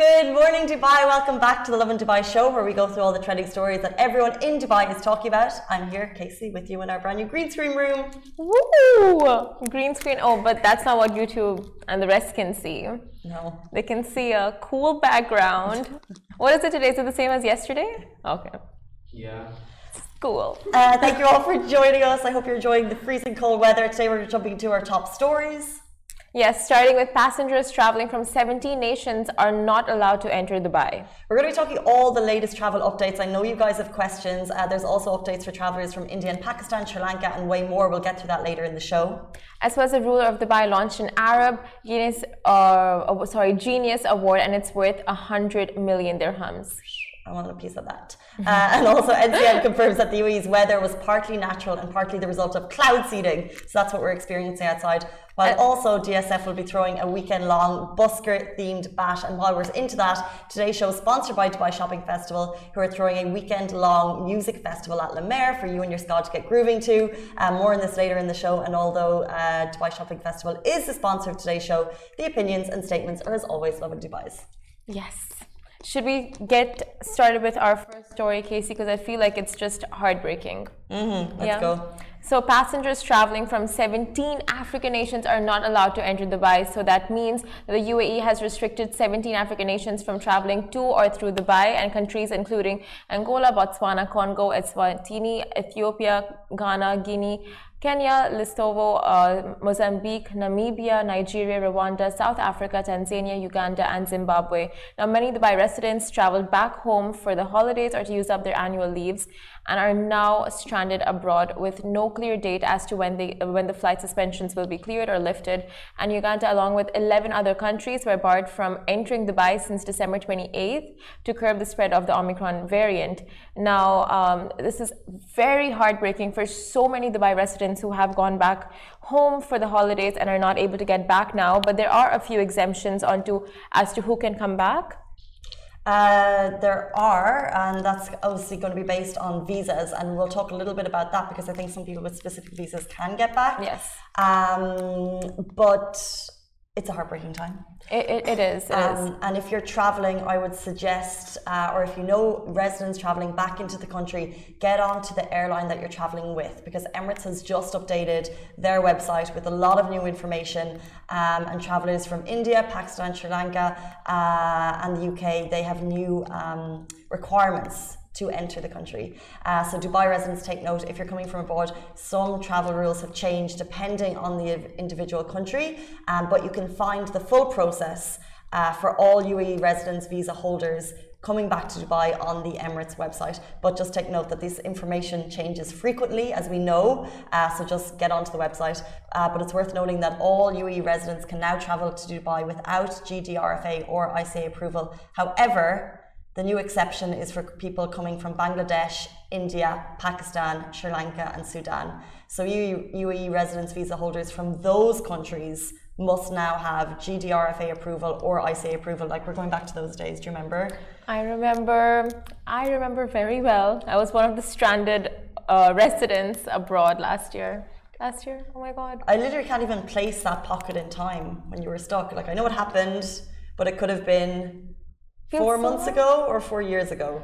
Good morning, Dubai. Welcome back to the Lovin Dubai show, where we go through all the trending stories that everyone in Dubai is talking about. I'm here, Casey, with you in our brand new green screen room. Woo! Green screen. Oh, but that's not what YouTube and the rest can see. No. They can see a cool background. what is it today? Is it the same as yesterday? Okay. Yeah. Cool. Uh, thank you all for joining us. I hope you're enjoying the freezing cold weather. Today, we're jumping into our top stories. Yes, starting with passengers traveling from 17 nations are not allowed to enter Dubai. We're going to be talking all the latest travel updates. I know you guys have questions. Uh, there's also updates for travelers from India and Pakistan, Sri Lanka, and way more. We'll get to that later in the show. As well as the ruler of Dubai launched an Arab Guinness, uh, sorry, Genius Award, and it's worth 100 million dirhams. I want a piece of that. Uh, and also, NCM confirms that the UAE's weather was partly natural and partly the result of cloud seeding. So that's what we're experiencing outside. While Uh, also, DSF will be throwing a weekend long busker themed bash. And while we're into that, today's show is sponsored by Dubai Shopping Festival, who are throwing a weekend long music festival at La Mer for you and your squad to get grooving to. Um, more on this later in the show. And although uh, Dubai Shopping Festival is the sponsor of today's show, the opinions and statements are as always Lovin Dubai's. Yes. Should we get started with our first story, Casey? Because I feel like it's just heartbreaking. Mm-hmm. Let's go. So, passengers traveling from 17 African nations are not allowed to enter Dubai. So, that means the UAE has restricted 17 African nations from traveling to or through Dubai and countries including Angola, Botswana, Congo, Eswatini, Ethiopia, Ghana, Guinea, Kenya, Lesotho, uh, Mozambique, Namibia, Nigeria, Rwanda, South Africa, Tanzania, Uganda, and Zimbabwe. Now, many Dubai residents traveled back home for the holidays or to use up their annual leaves and are now stranded abroad with no clear date as to when, they, when the flight suspensions will be cleared or lifted. And Uganda, along with 11 other countries, were barred from entering Dubai since December 28th to curb the spread of the Omicron variant. Now, um, this is very heartbreaking for so many Dubai residents who have gone back home for the holidays and are not able to get back now. But there are a few exemptions onto as to who can come back. Uh, there are, and that's obviously going to be based on visas, and we'll talk a little bit about that because I think some people with specific visas can get back. Yes. Um, but it's a heartbreaking time. It, it, it is. It is. Um, and if you're traveling, I would suggest, uh, or if you know residents traveling back into the country, get on to the airline that you're traveling with because Emirates has just updated their website with a lot of new information. Um, and travelers from India, Pakistan, Sri Lanka, uh, and the UK, they have new um, requirements to enter the country. Uh, so Dubai residents take note if you're coming from abroad, some travel rules have changed depending on the individual country, um, but you can find the full process uh, for all UAE residents, visa holders coming back to Dubai on the Emirates website. But just take note that this information changes frequently, as we know. Uh, so just get onto the website. Uh, but it's worth noting that all UAE residents can now travel to Dubai without GDRFA or ICA approval. However, the new exception is for people coming from Bangladesh, India, Pakistan, Sri Lanka, and Sudan. So, UAE residence visa holders from those countries must now have GDRFA approval or ICA approval. Like we're going back to those days. Do you remember? I remember. I remember very well. I was one of the stranded uh, residents abroad last year. Last year? Oh my god! I literally can't even place that pocket in time when you were stuck. Like I know what happened, but it could have been Feels four so months long. ago or four years ago.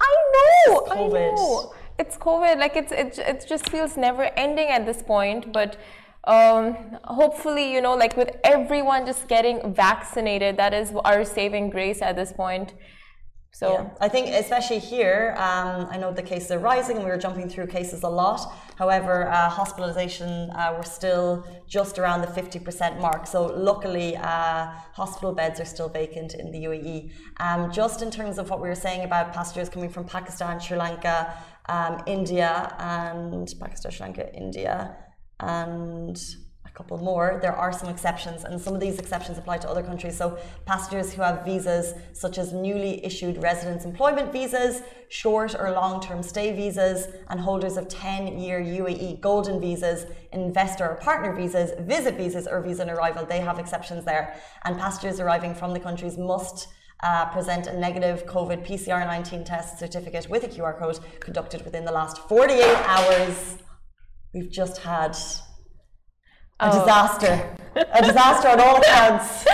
I know. It's I COVID. know. It's COVID. Like it's it, it just feels never ending at this point. But um, hopefully, you know, like with everyone just getting vaccinated, that is our saving grace at this point. So Yeah. I think, especially here, um, I know the cases are rising and we were jumping through cases a lot. However, uh, hospitalization, uh, we're still just around the 50% mark. So, luckily, uh, hospital beds are still vacant in the UAE. Um, just in terms of what we were saying about passengers coming from Pakistan, Sri Lanka, um, India, and Pakistan, Sri Lanka, India, and couple more, there are some exceptions, and some of these exceptions apply to other countries. So, passengers who have visas such as newly issued residence employment visas, short or long term stay visas, and holders of 10 year UAE golden visas, investor or partner visas, visit visas, or visa on arrival, they have exceptions there. And passengers arriving from the countries must uh, present a negative COVID PCR 19 test certificate with a QR code conducted within the last 48 hours. We've just had a Oh. disaster. a disaster on all accounts.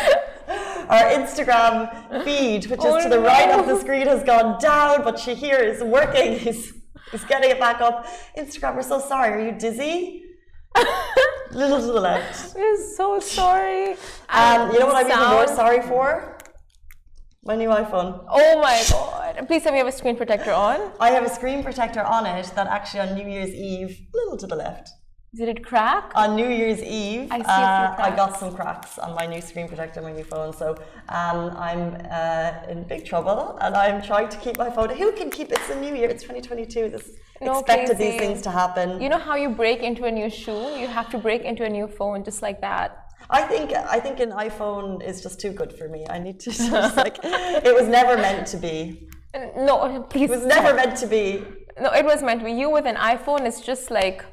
our Instagram feed, which is Oh, to the right of the screen, has gone down, but Shahir is working. He's, he's getting it back up. Instagram, we're so sorry. Are you dizzy? Little to the left. We're so sorry. Um, you know what I'm even more sorry for? My new iPhone. Oh my god. Please tell me you have a screen protector on. I have a screen protector on it that actually on New Year's Eve, little to the left. Did it crack? On New Year's Eve, I see a few uh, I got some cracks on my new screen protector, my new phone. So um, I'm uh, in big trouble, and I'm trying to keep my phone. Who can keep? It's the new year. It's 2022. This No, expected Casey. these things to happen. You know how you break into a new shoe? You have to break into a new phone just like that. I think I think an iPhone is just too good for me. I need to just like it was never meant to be. No, please. It was never meant to be. No, it was meant to be. You with an iPhone is just like.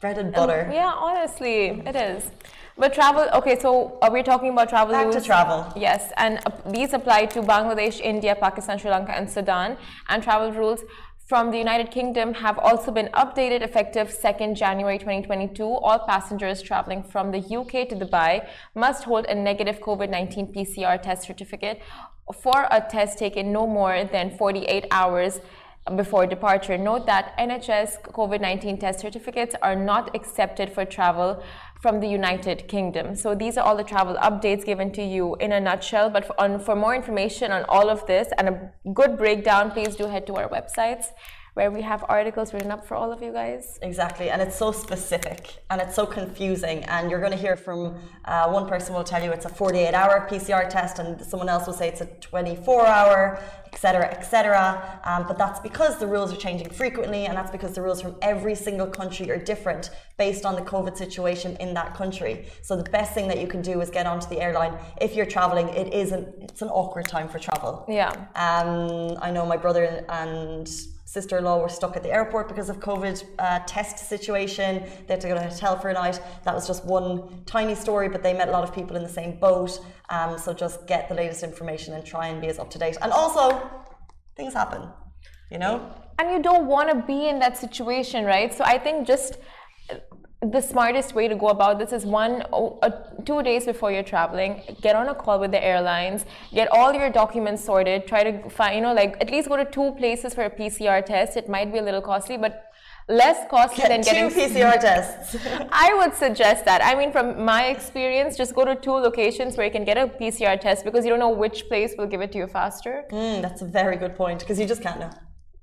Bread and butter. Yeah, honestly, it is. But travel, okay, so are we talking about travel Back to travel. Yes, and uh, these apply to Bangladesh, India, Pakistan, Sri Lanka, and Sudan. And travel rules from the United Kingdom have also been updated effective 2nd January 2022. All passengers traveling from the UK to Dubai must hold a negative COVID 19 PCR test certificate for a test taken no more than 48 hours before departure. Note that NHS COVID 19 test certificates are not accepted for travel from the United Kingdom. So these are all the travel updates given to you in a nutshell. But for, on, for more information on all of this and a good breakdown, please do head to our websites where we have articles written up for all of you guys. Exactly, and it's so specific and it's so confusing. And you're going to hear from uh, one person will tell you it's a 48 hour PCR test, and someone else will say it's a 24 hour, etc., etc. Um, but that's because the rules are changing frequently, and that's because the rules from every single country are different based on the COVID situation in that country. So the best thing that you can do is get onto the airline if you're traveling. It is an it's an awkward time for travel. Yeah. Um, I know my brother and sister-in-law were stuck at the airport because of COVID uh, test situation. They had to go to a hotel for a night. That was just one tiny story, but they met a lot of people in the same boat. Um, so just get the latest information and try and be as up to date. And also, things happen, you know. And you don't want to be in that situation, right? So I think just the smartest way to go about this is one, oh, uh, two days before you're traveling, get on a call with the airlines, get all your documents sorted, try to find, you know, like at least go to two places for a PCR test. It might be a little costly, but less costly than Get two getting PCR tests. I would suggest that. I mean, from my experience, just go to two locations where you can get a PCR test because you don't know which place will give it to you faster. Mm, that's a very good point because you just can't know.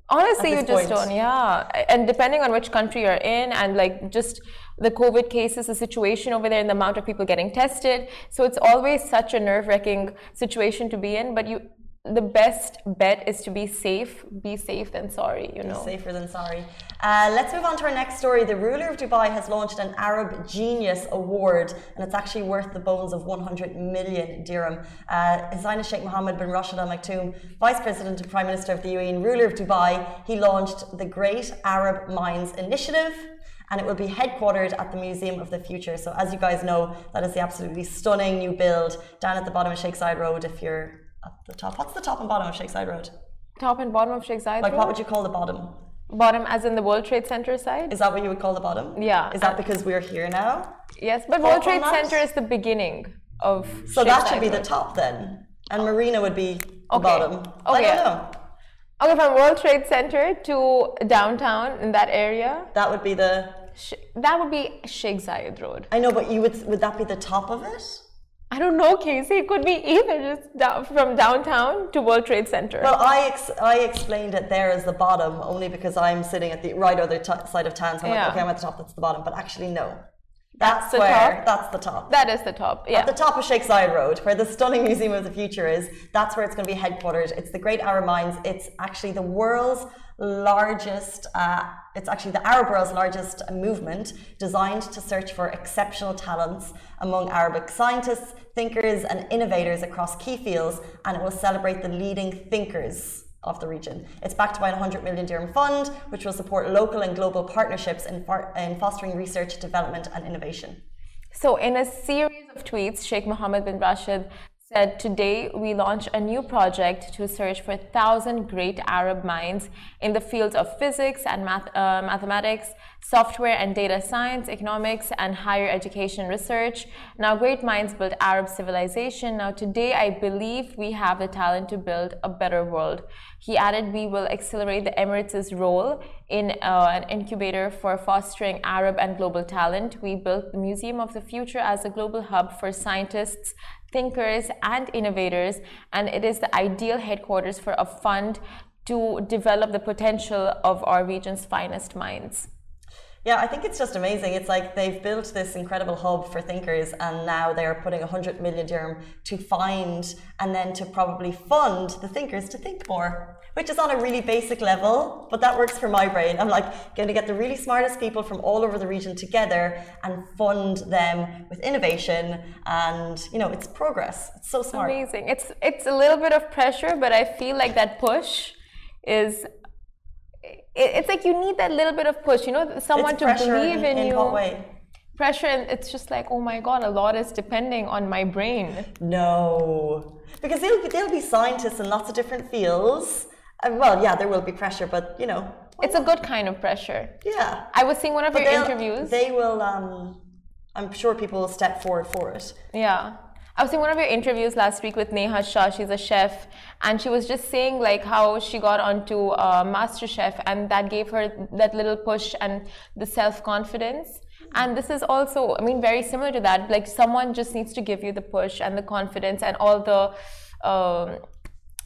Honestly, you just point. don't. Yeah, and depending on which country you're in, and like just the COVID cases, the situation over there, and the amount of people getting tested. So it's always such a nerve-wracking situation to be in. But you, the best bet is to be safe. Be safe than sorry. You know. Safer than sorry. Uh, let's move on to our next story. The ruler of Dubai has launched an Arab Genius Award, and it's actually worth the bones of 100 million dirham. Uh, His Highness Sheikh Mohammed bin Rashid Al Maktoum, Vice President and Prime Minister of the UAE and ruler of Dubai, he launched the Great Arab Minds Initiative. And it will be headquartered at the Museum of the Future. So, as you guys know, that is the absolutely stunning new build down at the bottom of Zayed Road. If you're at the top, what's the top and bottom of Zayed Road? Top and bottom of Zayed. Like, Road? what would you call the bottom? Bottom, as in the World Trade Center side. Is that what you would call the bottom? Yeah. Is that because we're here now? yes, but World Trade? Center is the beginning of. So Sheikh that should be the top then. And Marina would be the Okay. bottom. I Okay. don't know. Okay, from World Trade Center to downtown in that area, That would be the. That would be Sheikh Zayed Road. I know, but you would. Would that be the top of it? I don't know, Casey. It could be either just down, from downtown to World Trade Center. Well, I ex- I explained it there as the bottom only because I'm sitting at the right other t- side of town. So I'm Yeah. like, okay, I'm at the top. That's the bottom. But actually, no. That's the where, top? That's the top. that is the top. Yeah. At the top of Sheikh Zayed Road, where the stunning Museum of the Future is, that's where it's going to be headquartered. It's the Great Arab Minds. It's actually the world's largest, uh, it's actually the Arab world's largest movement designed to search for exceptional talents among Arabic scientists, thinkers, and innovators across key fields, and it will celebrate the leading thinkers of the region. It's backed by a 100 million dirham fund, which will support local and global partnerships in, in fostering research, development, and innovation. So, in a series of tweets, Sheikh Mohammed bin Rashid said today we launch a new project to search for 1,000 great Arab minds in the fields of physics and math, uh, mathematics, software and data science, economics, and higher education research. Now, great minds built Arab civilization. Now, today I believe we have the talent to build a better world. He added, We will accelerate the Emirates' role in uh, an incubator for fostering Arab and global talent. We built the Museum of the Future as a global hub for scientists, thinkers, and innovators, and it is the ideal headquarters for a fund to develop the potential of our region's finest minds. Yeah, I think it's just amazing. It's like they've built this incredible hub for thinkers, and now they are putting 100 million dirham to find and then to probably fund the thinkers to think more, which is on a really basic level, but that works for my brain. I'm like going to get the really smartest people from all over the region together and fund them with innovation, and you know, it's progress. It's so smart. Amazing. It's it's a little bit of pressure, but I feel like that push is it's like you need that little bit of push, you know, someone to believe in, in you. What way? Pressure, and it's just like, oh my god, a lot is depending on my brain. No, because they'll they'll be scientists in lots of different fields. Uh, well, yeah, there will be pressure, but you know, it's a good kind of pressure. Yeah, I was seeing one of but your interviews. They will. Um, I'm sure people will step forward for it. Yeah. I was in one of your interviews last week with Neha Shah. She's a chef, and she was just saying like how she got onto uh, MasterChef, and that gave her that little push and the self confidence. And this is also, I mean, very similar to that. Like someone just needs to give you the push and the confidence and all the. Um,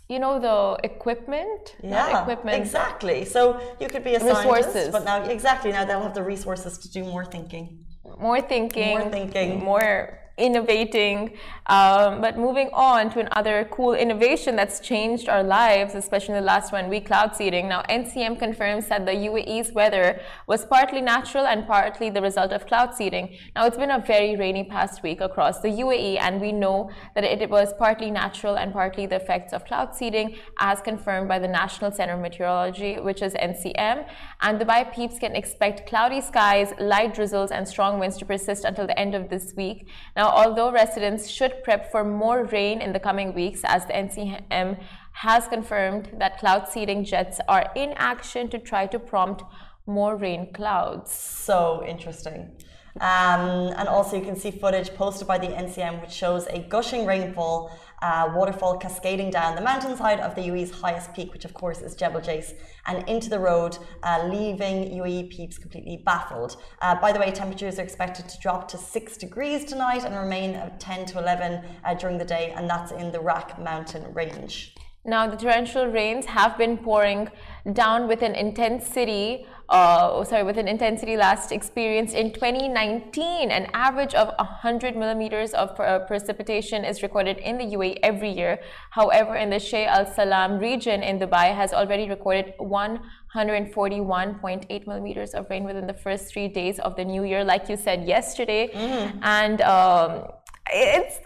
you know the equipment yeah equipment exactly so you could be a resources scientist, but now exactly now they'll have the resources to do more thinking more thinking more thinking more innovating. Um, but moving on to another cool innovation that's changed our lives, especially in the last one week, cloud seeding. Now, NCM confirms that the UAE's weather was partly natural and partly the result of cloud seeding. Now, it's been a very rainy past week across the UAE, and we know that it was partly natural and partly the effects of cloud seeding, as confirmed by the National Center of Meteorology, which is NCM. And Dubai peeps can expect cloudy skies, light drizzles, and strong winds to persist until the end of this week. Now, although residents should prep for more rain in the coming weeks, as the NCM has confirmed that cloud seeding jets are in action to try to prompt more rain clouds. So interesting. Um, and also, you can see footage posted by the NCM which shows a gushing rainfall uh, waterfall cascading down the mountainside of the UAE's highest peak, which of course is Jebel Jais, and into the road, uh, leaving UAE peeps completely baffled. Uh, by the way, temperatures are expected to drop to 6 degrees tonight and remain at 10 to 11 uh, during the day, and that's in the Rak mountain range. Now, the torrential rains have been pouring down with an intensity, uh, sorry, with an intensity last experienced in 2019. An average of 100 millimeters of uh, precipitation is recorded in the UAE every year. However, in the Saih Al Salam region in Dubai has already recorded 141.8 millimeters of rain within the first three days of the new year, like you said yesterday. Mm. And um, it's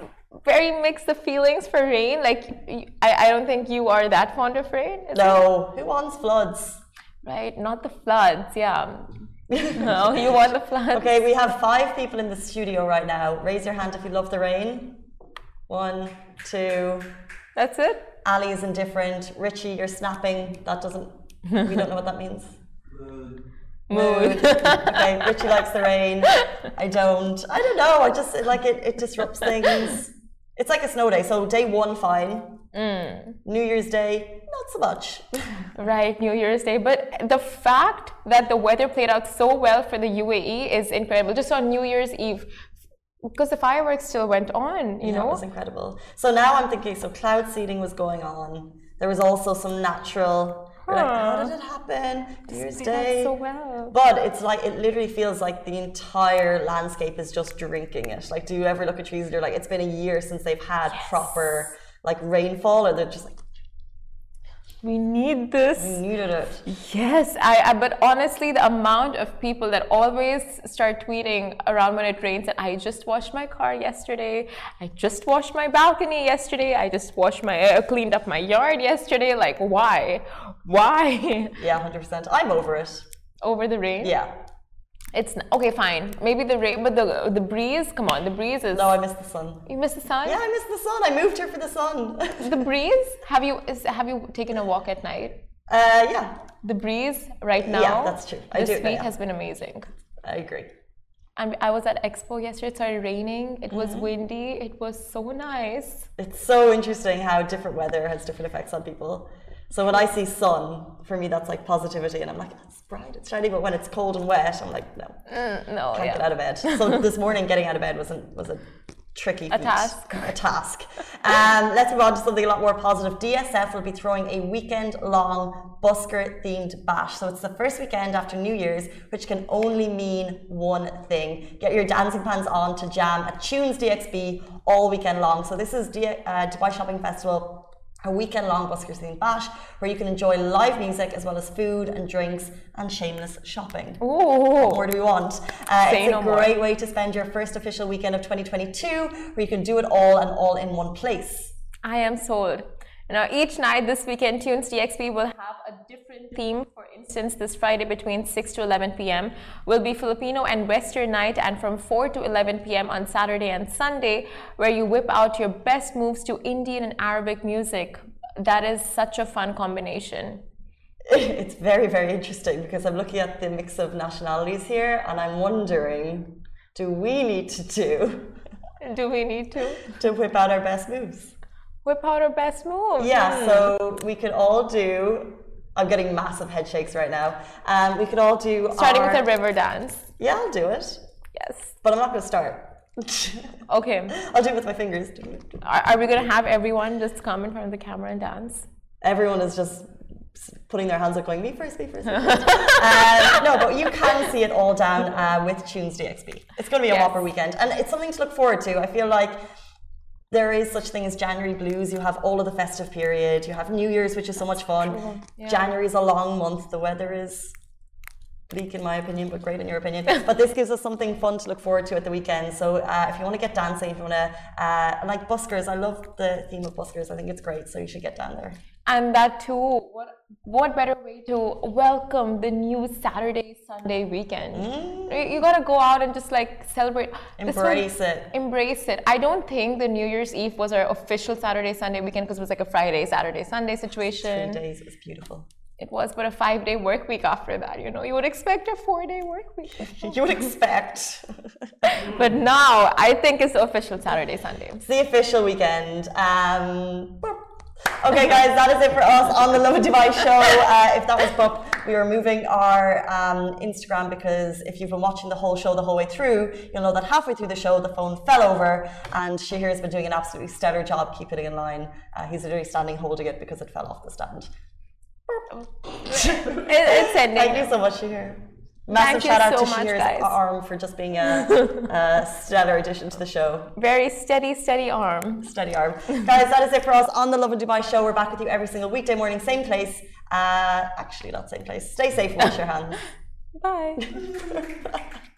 very mixed the feelings for rain. Like, I, I don't think you are that fond of rain. No, who wants floods? Right, not the floods, yeah. no, you want the floods. Okay, we have five people in the studio right now. Raise your hand if you love the rain. One, two. That's it? Ali is indifferent. Richie, you're snapping. That doesn't, we don't know what that means. Mood. okay, Richie likes the rain. I don't. I don't know. I just like it. It disrupts things. It's like a snow day. So day one, fine. Mm. New Year's Day, not so much. right, New Year's Day. But the fact that the weather played out so well for the UAE is incredible. Just on New Year's Eve, because the fireworks still went on, you yeah, know? It was incredible. So now I'm thinking so cloud seeding was going on. There was also some natural like, how did it happen? New Year's Day. So well. But it's like it literally feels like the entire landscape is just drinking it. Like, do you ever look at trees and you're like, it's been a year since they've had yes. proper like rainfall, or they're just like we need this. We needed it. Yes, I, I, But honestly, the amount of people that always start tweeting around when it rains, and I just washed my car yesterday. I just washed my balcony yesterday. I just washed my uh, cleaned up my yard yesterday. Like, why? Why? Yeah, hundred percent. I'm over it. Over the rain. Yeah. It's okay, fine. Maybe the rain, but the the breeze. Come on, the breeze is. No, I miss the sun. You miss the sun. Yeah, I miss the sun. I moved here for the sun. The breeze. Have you is, have you taken a walk at night? uh, yeah, The breeze right now. Yeah, that's true. I this do week yeah. has been amazing. I agree. And I was at Expo yesterday. It started raining. It was Mm-hmm. windy. It was so nice. It's so interesting how different weather has different effects on people. So when I see sun, for me that's like positivity, and I'm like, it's bright, it's shiny. But when it's cold and wet, I'm like, no, Mm, no, can't yeah. get out of bed. So this morning, getting out of bed wasn't was a tricky A feat. task. A task. Um, let's move on to something a lot more positive. DSF will be throwing a weekend-long busker themed bash. So it's the first weekend after New Year's, which can only mean one thing: get your dancing pants on to jam at Tunes DXB all weekend long. So this is D- uh, Dubai Shopping Festival a weekend long buskers themed bash where you can enjoy live music as well as food and drinks and shameless shopping. Ooh. What more do we want? Uh, it's no a more. great way to spend your first official weekend of 2022 where you can do it all and all in one place. I am sold. Now, each night this weekend, Tunes DXB will have a different theme. For instance, this Friday between 6 to 11 p.m. will be Filipino and Western night, and from 4 to 11 p.m. on Saturday and Sunday, where you whip out your best moves to Indian and Arabic music. That is such a fun combination. It's very, very interesting because I'm looking at the mix of nationalities here and I'm wondering do we need to do Do we need to to whip out our best moves? Whip out our best move. Yeah, Hmm. so we could all do. I'm getting massive head shakes right now. Um, we could all do. starting our, with a river dance. Yeah, I'll do it, Yes. but I'm not going to start. Okay. I'll do it with my fingers. Are, are we gonna have everyone just come in front of the camera and dance? Everyone is just putting their hands up, going, "Me first, me first." Me first. um, no, but you can see it all down uh, with Tunes DXB. It's going to be a Yes. whopper weekend, and it's something to look forward to. I feel like there is such thing as January blues. You have all of the festive period. You have New Year's, which is so much fun. Yeah. January is a long month. The weather is bleak in my opinion, but great in your opinion. but this gives us something fun to look forward to at the weekend. So uh, if you want to get dancing, if you want to uh, like buskers, I love the theme of buskers. I think it's great. So you should get down there. And that too, what what better way to welcome the new Saturday Sunday weekend? You, you gotta go out and just like celebrate. This one- Embrace it. Embrace it. I don't think the New Year's Eve was our official Saturday Sunday weekend because it was like a Friday Saturday Sunday situation. Three days was beautiful. It was, but a five day work week after that. You know, you would expect a four day work week, You would expect. but now I think it's the official Saturday Sunday. It's the official weekend. Um. Okay, guys, that is it for us on the Lovin Dubai show. Uh, if that was book, we are moving our um, Instagram because if you've been watching the whole show the whole way through, you'll know that halfway through the show, the phone fell over, and Shahir has been doing an absolutely stellar job keeping it in line. Uh, he's literally standing holding it because it fell off the stand. It, it's ending. Thank you so much, Shahir. Massive Thank you shout out so to much, guys. arm for just being a, a stellar addition to the show. Very steady, steady arm. Steady arm. Guys, that is it for us on the Lovin Dubai show. We're back with you every single weekday morning, same place. Uh, actually, not same place. Stay safe, wash your hands. Bye.